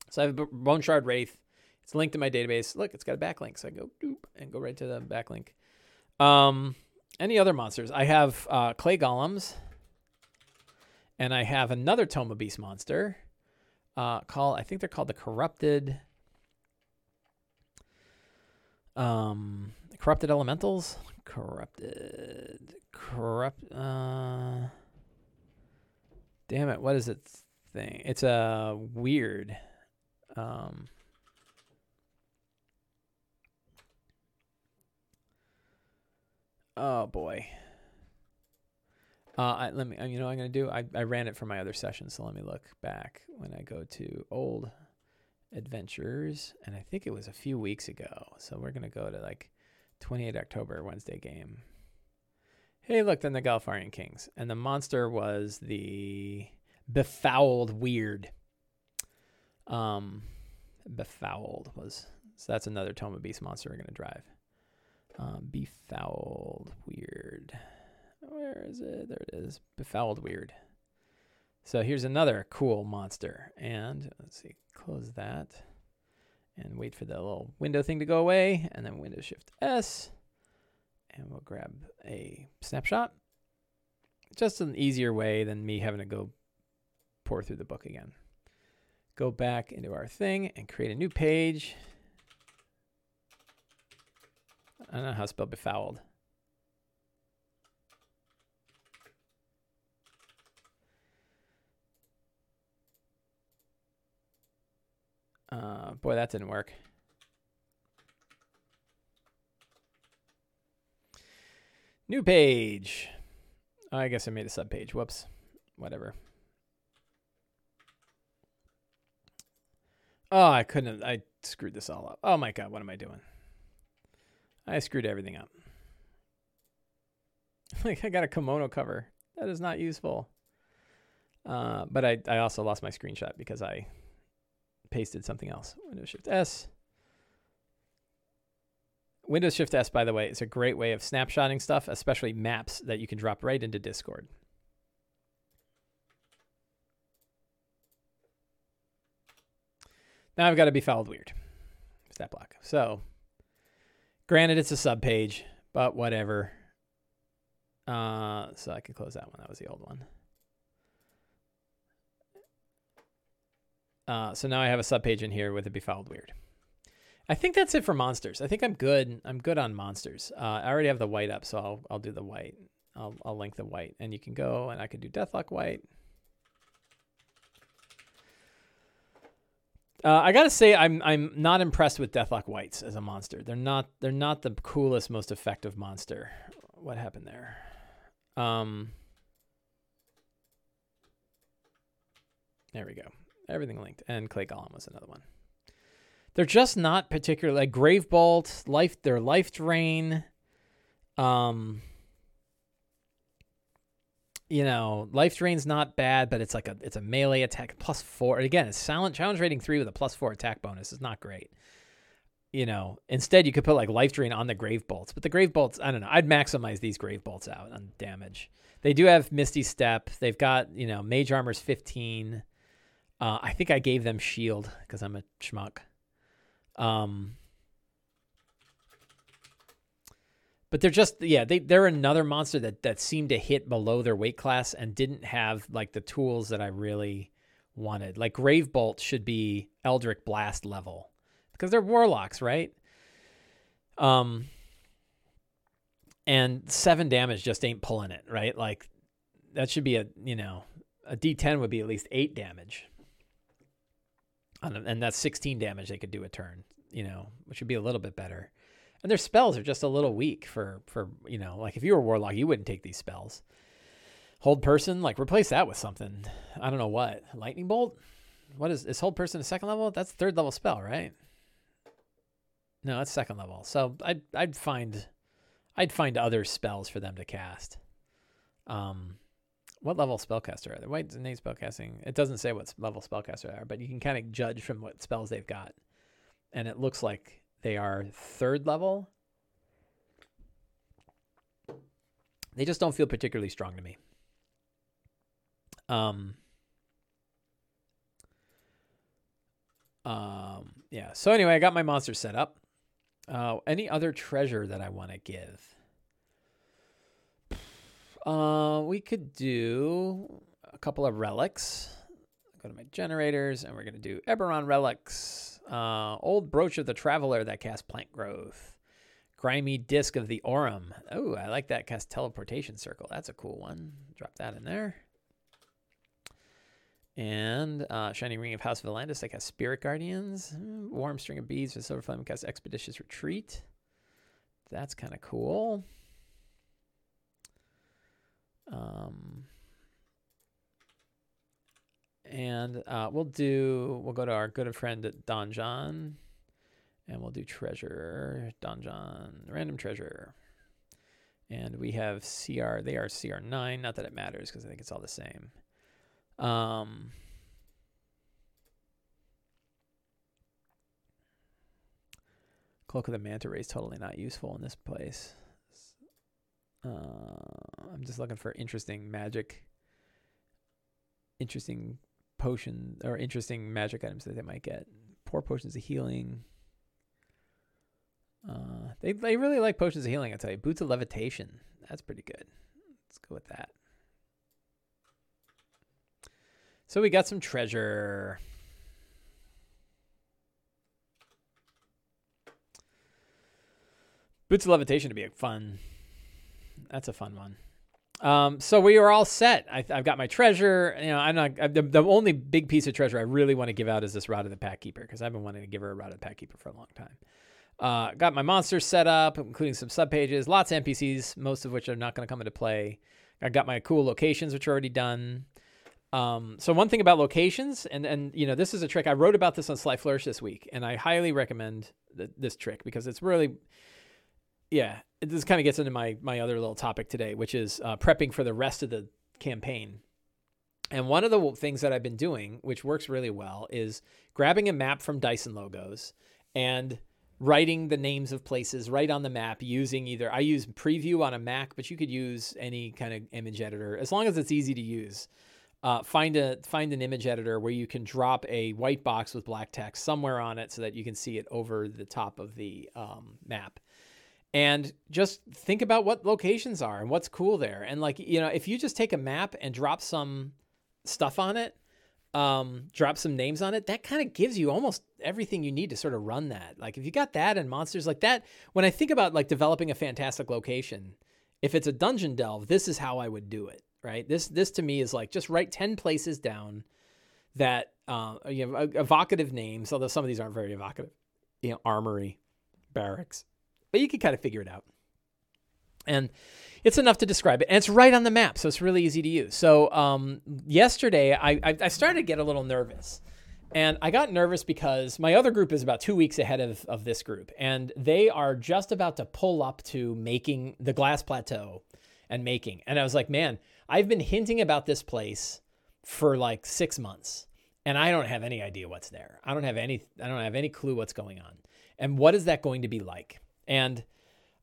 So I have a Bone Shard Wraith it's linked in my database. Look, it's got a backlink. So I go doop and go right to the backlink. Um, any other monsters? I have uh, clay golems, and I have another Toma Beast monster. Uh, called I think they're called the corrupted. Um, corrupted elementals. Corrupted. Corrupt. Uh. Damn it! What is it? Thing. It's a uh, weird. Um. Oh boy. Uh, I, let me. You know, what I'm gonna do. I I ran it for my other session, so let me look back when I go to old adventures, and I think it was a few weeks ago. So we're gonna go to like 28 October Wednesday game. Hey, look, then the Galfarian Kings, and the monster was the befouled weird. Um, befouled was so that's another Toma Beast monster we're gonna drive. Um, befouled weird. Where is it? There it is. Befouled weird. So here's another cool monster. And let's see, close that and wait for the little window thing to go away. And then Windows Shift S. And we'll grab a snapshot. Just an easier way than me having to go pour through the book again. Go back into our thing and create a new page. I don't know how to spell befouled. Uh, boy, that didn't work. New page. I guess I made a sub page. Whoops. Whatever. Oh, I couldn't. Have, I screwed this all up. Oh my god, what am I doing? I screwed everything up. like I got a kimono cover. That is not useful. Uh, but I, I also lost my screenshot because I pasted something else. Windows Shift S. Windows Shift S, by the way, is a great way of snapshotting stuff, especially maps that you can drop right into Discord. Now I've got to be befouled weird. Stat block. So Granted, it's a sub page, but whatever. Uh, so I can close that one. That was the old one. Uh, so now I have a sub page in here with a befouled weird. I think that's it for monsters. I think I'm good. I'm good on monsters. Uh, I already have the wight up, so I'll I'll do the wight. I'll I'll link the wight, and you can go and I can do Deathlock wight. Uh, I gotta say, I'm I'm not impressed with Deathlock Wights as a monster. They're not they're not the coolest, most effective monster. What happened there? Um, there we go. Everything linked, and Clay Golem was another one. They're just not particularly like Grave Bolt, life. Their life drain. Um, you know, life drain's not bad, but it's like a it's a melee attack plus four. Again, it's silent challenge rating three with a plus four attack bonus is not great. You know, instead you could put like life drain on the grave bolts, but the grave bolts, I don't know. I'd maximize these grave bolts out on damage. They do have Misty Step. They've got you know Mage Armor's fifteen. Uh, I think I gave them shield because I'm a schmuck. Um, but they're just yeah they they're another monster that that seemed to hit below their weight class and didn't have like the tools that I really wanted. Like Gravebolt should be Eldritch Blast level because they're warlocks, right? Um, and seven damage just ain't pulling it, right? Like that should be a you know a D10 would be at least eight damage, and that's 16 damage they could do a turn, you know, which would be a little bit better. And their spells are just a little weak for for you know like if you were warlock you wouldn't take these spells. Hold person like replace that with something. I don't know what lightning bolt. What is is hold person a second level? That's third level spell, right? No, that's second level. So I'd I'd find I'd find other spells for them to cast. Um, what level spellcaster are they? Wait, name spellcasting. It doesn't say what level spellcaster they are, but you can kind of judge from what spells they've got, and it looks like they are third level. They just don't feel particularly strong to me. Um. Um. Yeah. So anyway, I got my monster set up. Uh, any other treasure that I want to give? Uh, we could do a couple of relics. Go to my generators, and we're gonna do Eberron relics. Uh, old brooch of the traveler that casts plant growth. Grimy disc of the Aurum. Oh, I like that. Cast teleportation circle. That's a cool one. Drop that in there. And uh, Shining Ring of House of Atlantis, that casts Spirit Guardians. Warm String of Beads for Silver Flame, casts Expeditious Retreat. That's kind of cool. Um, and uh, we'll do, we'll go to our good friend donjon. And we'll do treasure, donjon, random treasure. And we have CR, they are CR9. Not that it matters because I think it's all the same. Um, Cloak of the Manta Ray is totally not useful in this place. Uh, I'm just looking for interesting magic, interesting potion or interesting magic items that they might get. Pour potions of healing. Uh, they they really like potions of healing. I tell you, boots of levitation. That's pretty good. Let's go with that. So we got some treasure. Boots of Levitation to be a fun. That's a fun one. Um, so we are all set. I, have got my treasure. You know, I'm not I, the, the only big piece of treasure I really want to give out is this Rod of the Pact Keeper because I've been wanting to give her a Rod of the Pact Keeper for a long time. Uh, got my monsters set up, including some sub pages, lots of NPCs, most of which are not going to come into play. I got my cool locations, which are already done. Um, so one thing about locations, and and you know, this is a trick I wrote about this on Sly Flourish this week, and I highly recommend th- this trick because it's really, yeah, this kind of gets into my my other little topic today, which is uh, prepping for the rest of the campaign. And one of the things that I've been doing, which works really well, is grabbing a map from Dyson Logos and writing the names of places right on the map using either I use Preview on a Mac, but you could use any kind of image editor as long as it's easy to use uh, find a find an image editor where you can drop a white box with black text somewhere on it so that you can see it over the top of the um, map and just think about what locations are and what's cool there and like you know if you just take a map and drop some stuff on it um, drop some names on it that kind of gives you almost everything you need to sort of run that like if you got that and monsters like that when i think about like developing a fantastic location if it's a dungeon delve this is how i would do it right? This this to me is like just write ten places down that uh, you know evocative names, although some of these aren't very evocative. You know, armory, barracks, but you can kind of figure it out. And it's enough to describe it, and it's right on the map, so it's really easy to use. So um, yesterday, I, I I started to get a little nervous. And I got nervous because my other group is about two weeks ahead of, of this group, and they are just about to pull up to making the glass plateau and making. And I was like, man, I've been hinting about this place for like six months and I don't have any idea what's there. I don't have any I don't have any clue what's going on. And what is that going to be like? And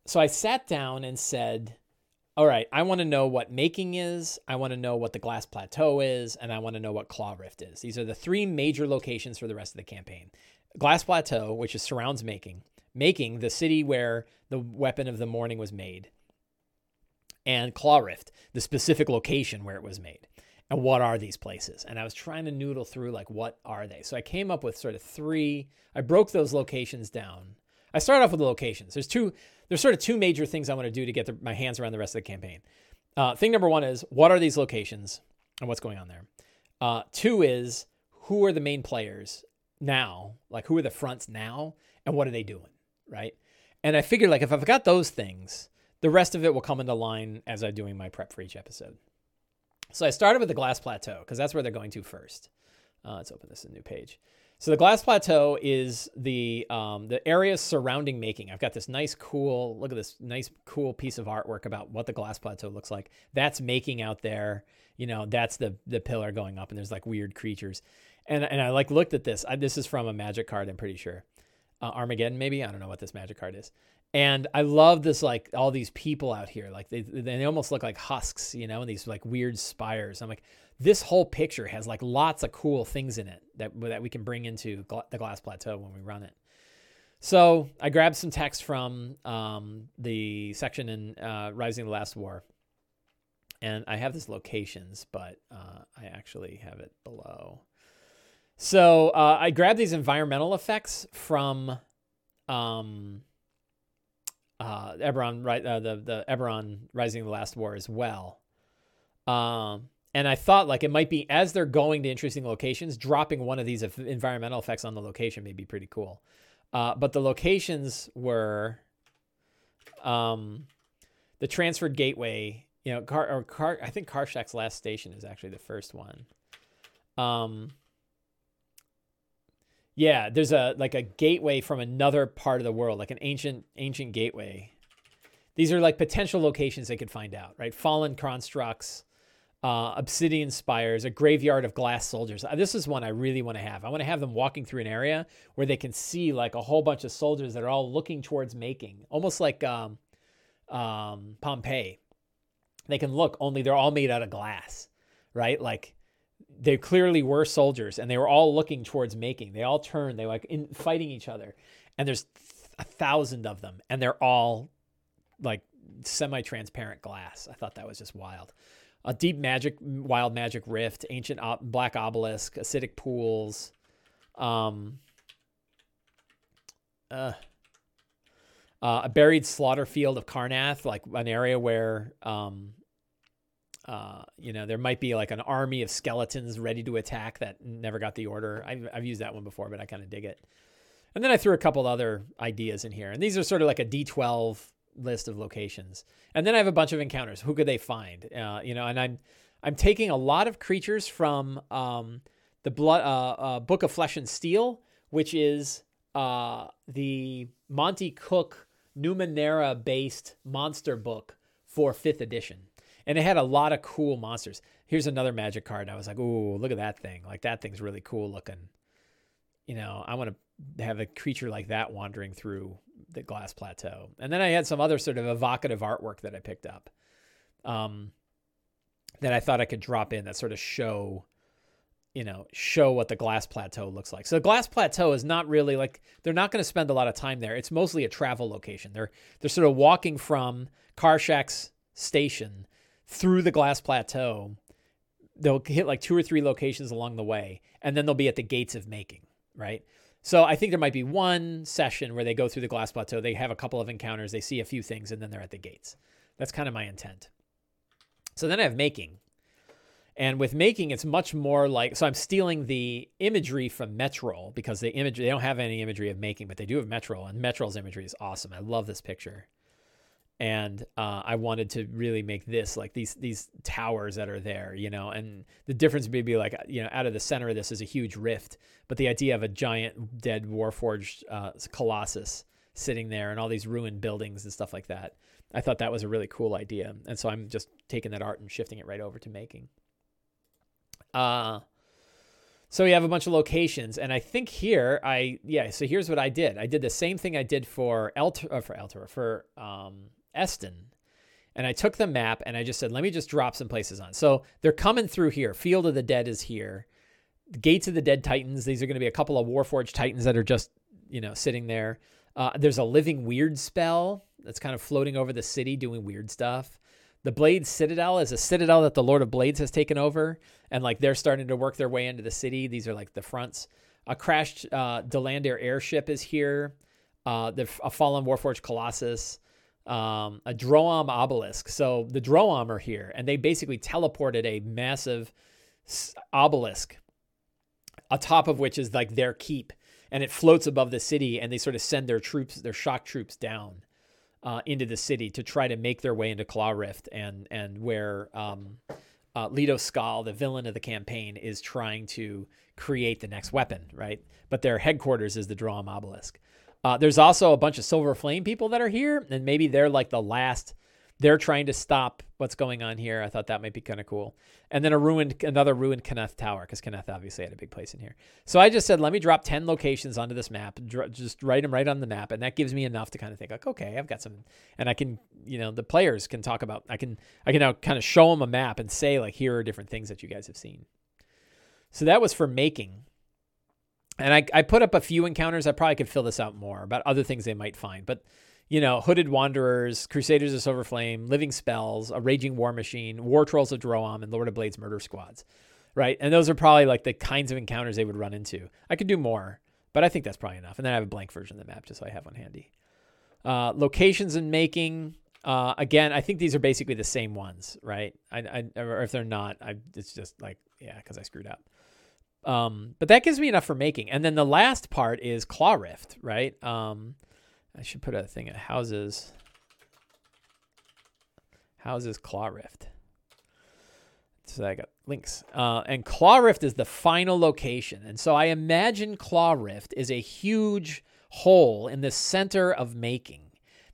so I sat down and said, all right, I want to know what making is, I want to know what the glass plateau is, and I want to know what claw rift is. These are the three major locations for the rest of the campaign. Glass plateau, which is surrounds making, making the city where the weapon of the Mourning was made, and Claw Rift, the specific location where it was made. And what are these places? And I was trying to noodle through like what are they? So I came up with sort of three. I broke those locations down. I started off with the locations. There's two. There's sort of two major things I want to do to get the, my hands around the rest of the campaign. Uh, thing number one is what are these locations and what's going on there. Uh, two is who are the main players now? Like who are the fronts now, and what are they doing? Right. And I figured like if I've got those things, the rest of it will come into line as I'm doing my prep for each episode. So I started with the Glass Plateau because that's where they're going to first. Uh, let's open this a new page. So the Glass Plateau is the um, the area surrounding making. I've got this nice, cool. Look at this nice, cool piece of artwork about what the Glass Plateau looks like. That's making out there. You know, that's the the pillar going up, and there's like weird creatures. And and I like looked at this. I, this is from a magic card. I'm pretty sure. Uh, Armageddon, maybe. I don't know what this magic card is. And I love this, like all these people out here, like they they almost look like husks, you know, and these like weird spires. I'm like, this whole picture has like lots of cool things in it that that we can bring into the Glass Plateau when we run it. So I grabbed some text from um, the section in uh, Rising the Last War, and I have this locations, but uh, I actually have it below. So uh, I grabbed these environmental effects from um, uh, Eberron, right? Uh, the the Eberron Rising the Last War as well. Um, and I thought like it might be as they're going to interesting locations, dropping one of these environmental effects on the location may be pretty cool. Uh, but the locations were um, the transferred gateway. You know, car or car. I think Karshak's last station is actually the first one. Um, yeah, there's a like a gateway from another part of the world, like an ancient ancient gateway. These are like potential locations they could find out, right? Fallen constructs, uh, obsidian spires, a graveyard of glass soldiers. Uh, this is one I really want to have. I want to have them walking through an area where they can see like a whole bunch of soldiers that are all looking towards making, almost like um, um, Pompeii. They can look, only they're all made out of glass, right? Like they clearly were soldiers and they were all looking towards making. They all turned, they like in fighting each other. And there's a thousand of them and they're all like semi-transparent glass. I thought that was just wild. A deep magic, wild magic rift, ancient black obelisk, acidic pools, um, uh, uh, a buried slaughter field of Karrnath, like an area where um, uh, you know, there might be like an army of skeletons ready to attack that never got the order. I've, I've used that one before, but I kind of dig it. And then I threw a couple other ideas in here. And these are sort of like a D12 list of locations. And then I have a bunch of encounters. Who could they find? Uh, you know, and I'm I'm taking a lot of creatures from um, the blood uh, uh, Book of Flesh and Steel, which is uh, the Monte Cook Numenera based monster book for fifth edition and it had a lot of cool monsters. Here's another magic card. And I was like, "Ooh, look at that thing! Like that thing's really cool looking." You know, I want to have a creature like that wandering through the glass plateau. And then I had some other sort of evocative artwork that I picked up, um, that I thought I could drop in that sort of show, you know, show what the glass plateau looks like. So the glass plateau is not really like they're not going to spend a lot of time there. It's mostly a travel location. They're they're sort of walking from Karshak's station through the glass plateau. They'll hit like two or three locations along the way, and then they'll be at the gates of making, right? So I think there might be one session where they go through the glass plateau, they have a couple of encounters, they see a few things, and then they're at the gates. That's kind of my intent. So then I have making. And with making, it's much more like so I'm stealing the imagery from Metrol because the image they don't have any imagery of making, but they do have Metrol, and Metrol's imagery is awesome. I love this picture and uh, I wanted to really make this like these these towers that are there, you know, and the difference may be like you know out of the center of this is a huge rift, but the idea of a giant dead warforged uh, colossus sitting there and all these ruined buildings and stuff like that, I thought that was a really cool idea, and so I'm just taking that art and shifting it right over to making. Uh so we have a bunch of locations, and I think here I yeah. So here's what I did. I did the same thing I did for Elter uh, for Elter for um, Eston. And I took the map and I just said, let me just drop some places on. So they're coming through here. Field of the Dead is here. Gates of the Dead Titans. These are going to be a couple of Warforged Titans that are just, you know, sitting there. Uh, there's a living weird spell that's kind of floating over the city doing weird stuff. The Blade Citadel is a citadel that the Lord of Blades has taken over, and like they're starting to work their way into the city. These are like the fronts. A crashed uh, Delander airship is here. Uh, the, a fallen Warforged Colossus. Um, a Droaam obelisk. So the Droaam are here, and they basically teleported a massive obelisk, atop of which is like their keep, and it floats above the city. And they sort of send their troops, their shock troops, down uh, into the city to try to make their way into Claw Rift, and and where um, uh, Leto Skal, the villain of the campaign, is trying to create the next weapon, right? But their headquarters is the Droaam obelisk. Uh, there's also a bunch of Silver Flame people that are here, and maybe they're like the last they're trying to stop what's going on here. I thought that might be kind of cool. And then a ruined, another ruined Cannith Tower, because Cannith obviously had a big place in here. So I just said, let me drop 10 locations onto this map, dr- just write them right on the map. And that gives me enough to kind of think like, okay, I've got some, and I can, you know, the players can talk about, I can, I can now kind of show them a map and say like, here are different things that you guys have seen. So that was for making. And I, I put up a few encounters. I probably could fill this out more about other things they might find, but you know, Hooded Wanderers, Crusaders of Silver Flame, Living Spells, A Raging War Machine, War Trolls of Droaam, and Lord of Blades Murder Squads, right? And those are probably like the kinds of encounters they would run into. I could do more, but I think that's probably enough. And then I have a blank version of the map just so I have one handy. Uh, locations and making. Uh, again, I think these are basically the same ones, right? I, I or if they're not, I, it's just like yeah, because I screwed up. Um, but that gives me enough for making. And then the last part is Claw Rift, right? Um, I should put a thing at houses. Houses Claw Rift. So I got links. Uh, and Claw Rift is the final location. And so I imagine Claw Rift is a huge hole in the center of making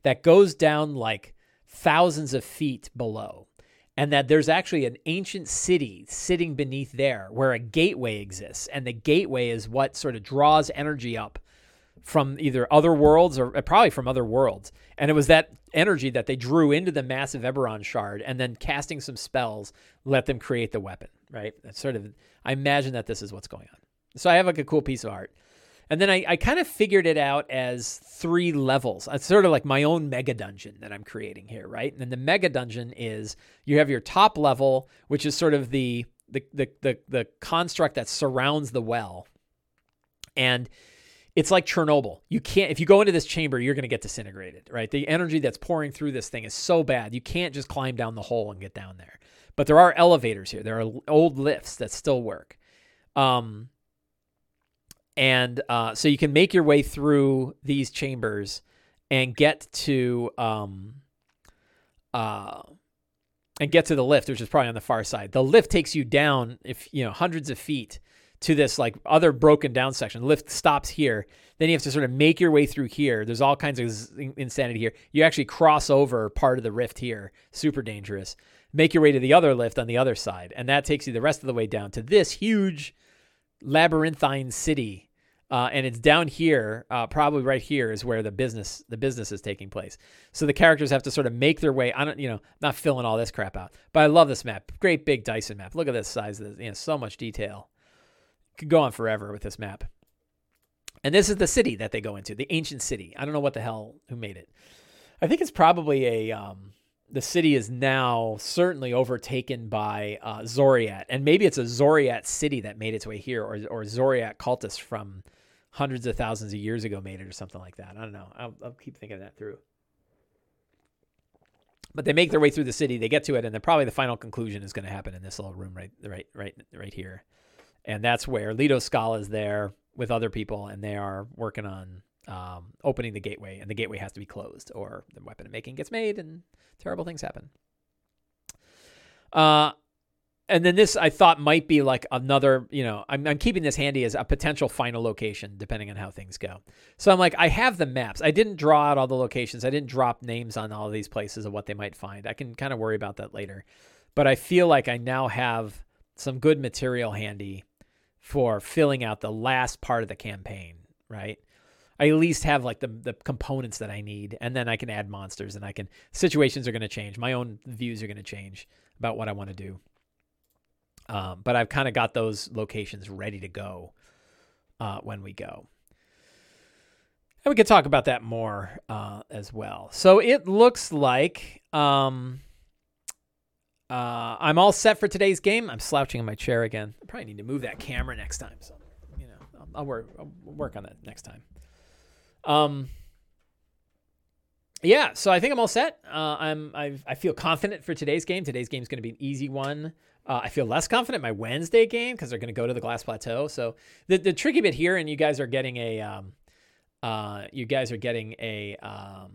that goes down like thousands of feet below. And that there's actually an ancient city sitting beneath there where a gateway exists. And the gateway is what sort of draws energy up from either other worlds or uh, probably from other worlds. And it was that energy that they drew into the massive Eberron shard and then casting some spells let them create the weapon, right? That's sort of, I imagine that this is what's going on. So I have like a cool piece of art. And then I, I kind of figured it out as three levels. It's sort of like my own mega dungeon that I'm creating here, right? And then the mega dungeon is you have your top level, which is sort of the the the the, the construct that surrounds the well. And it's like Chernobyl. You can't if you go into this chamber, you're going to get disintegrated, right? The energy that's pouring through this thing is so bad. You can't just climb down the hole and get down there. But there are elevators here. There are old lifts that still work. Um and uh, so you can make your way through these chambers and get to um uh and get to the lift, which is probably on the far side. The lift takes you down if you know hundreds of feet to this like other broken down section. The lift stops here. Then you have to sort of make your way through here. There's all kinds of insanity here. You actually cross over part of the rift here. Super dangerous. Make your way to the other lift on the other side. And that takes you the rest of the way down to this huge labyrinthine city. Uh, and it's down here, uh, probably right here, is where the business the business is taking place. So the characters have to sort of make their way. I don't, you know, not filling all this crap out, but I love this map. Great big Dyson map. Look at this size. Of this, you know, so much detail. Could go on forever with this map. And this is the city that they go into, the ancient city. I don't know what the hell who made it. I think it's probably a um, the city is now certainly overtaken by uh, Xoriat, and maybe it's a Xoriat city that made its way here, or or Xoriat cultists from hundreds of thousands of years ago made it, or something like that. I don't know. I'll, I'll keep thinking that through. But they make their way through the city, they get to it, and then probably the final conclusion is going to happen in this little room right, right, right, right here and that's where Leto Skal is there with other people, and they are working on um, opening the gateway, and the gateway has to be closed, or the weapon making gets made, and terrible things happen. Uh, and then this I thought might be like another, you know, I'm, I'm keeping this handy as a potential final location depending on how things go. So I'm like, I have the maps. I didn't draw out all the locations. I didn't drop names on all these places of what they might find. I can kind of worry about that later. But I feel like I now have some good material handy for filling out the last part of the campaign, right? I at least have like the the components that I need, and then I can add monsters, and I can situations are going to change. My own views are going to change about what I want to do. Um, but I've kind of got those locations ready to go uh, when we go. And we could talk about that more uh, as well. So it looks like um, uh, I'm all set for today's game. I'm slouching in my chair again. I probably need to move that camera next time. So, you know, I'll, I'll work. I'll work on that next time. Um. Yeah, so I think I'm all set. Uh, I'm i I feel confident for today's game. Today's game is going to be an easy one. Uh, I feel less confident my Wednesday game because they're going to go to the Glass Plateau. So the the tricky bit here, and you guys are getting a um, uh, you guys are getting a um,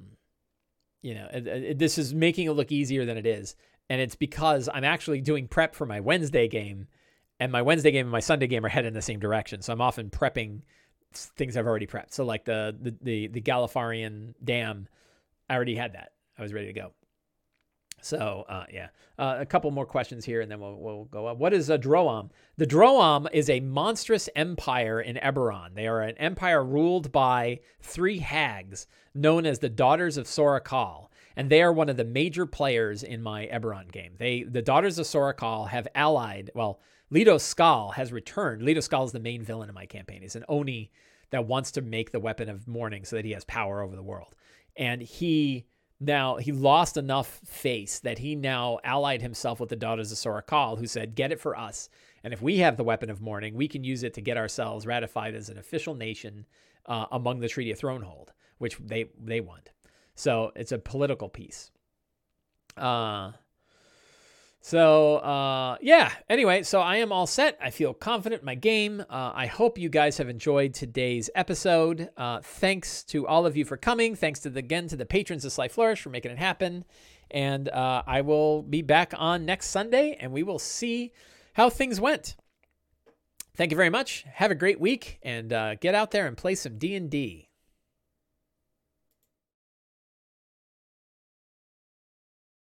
you know, it, it, this is making it look easier than it is, and it's because I'm actually doing prep for my Wednesday game, and my Wednesday game and my Sunday game are headed in the same direction. So I'm often prepping things I've already prepped. So like the the the, the Galifarian Dam I already had that. I was ready to go. So uh, yeah, uh, a couple more questions here, and then we'll, we'll go up. What is a Droaam? The Droaam is a monstrous empire in Eberron. They are an empire ruled by three hags known as the Daughters of Sora Kell, and they are one of the major players in my Eberron game. They, the Daughters of Sora Kell, have allied. Well, Leto Skal has returned. Leto Skal is the main villain in my campaign. He's an Oni that wants to make the weapon of mourning so that he has power over the world and he now he lost enough face that he now allied himself with the daughters of Sora Kell, who said, "Get it for us, and if we have the weapon of mourning, we can use it to get ourselves ratified as an official nation uh, among the Treaty of Thronehold, which they they want." So it's a political piece. Uh, so uh, yeah. Anyway, so I am all set. I feel confident in my game. Uh, I hope you guys have enjoyed today's episode. Uh, thanks to all of you for coming. Thanks to the, again to the patrons of Sly Flourish for making it happen. And uh, I will be back on next Sunday, and we will see how things went. Thank you very much. Have a great week, and uh, get out there and play some D and D.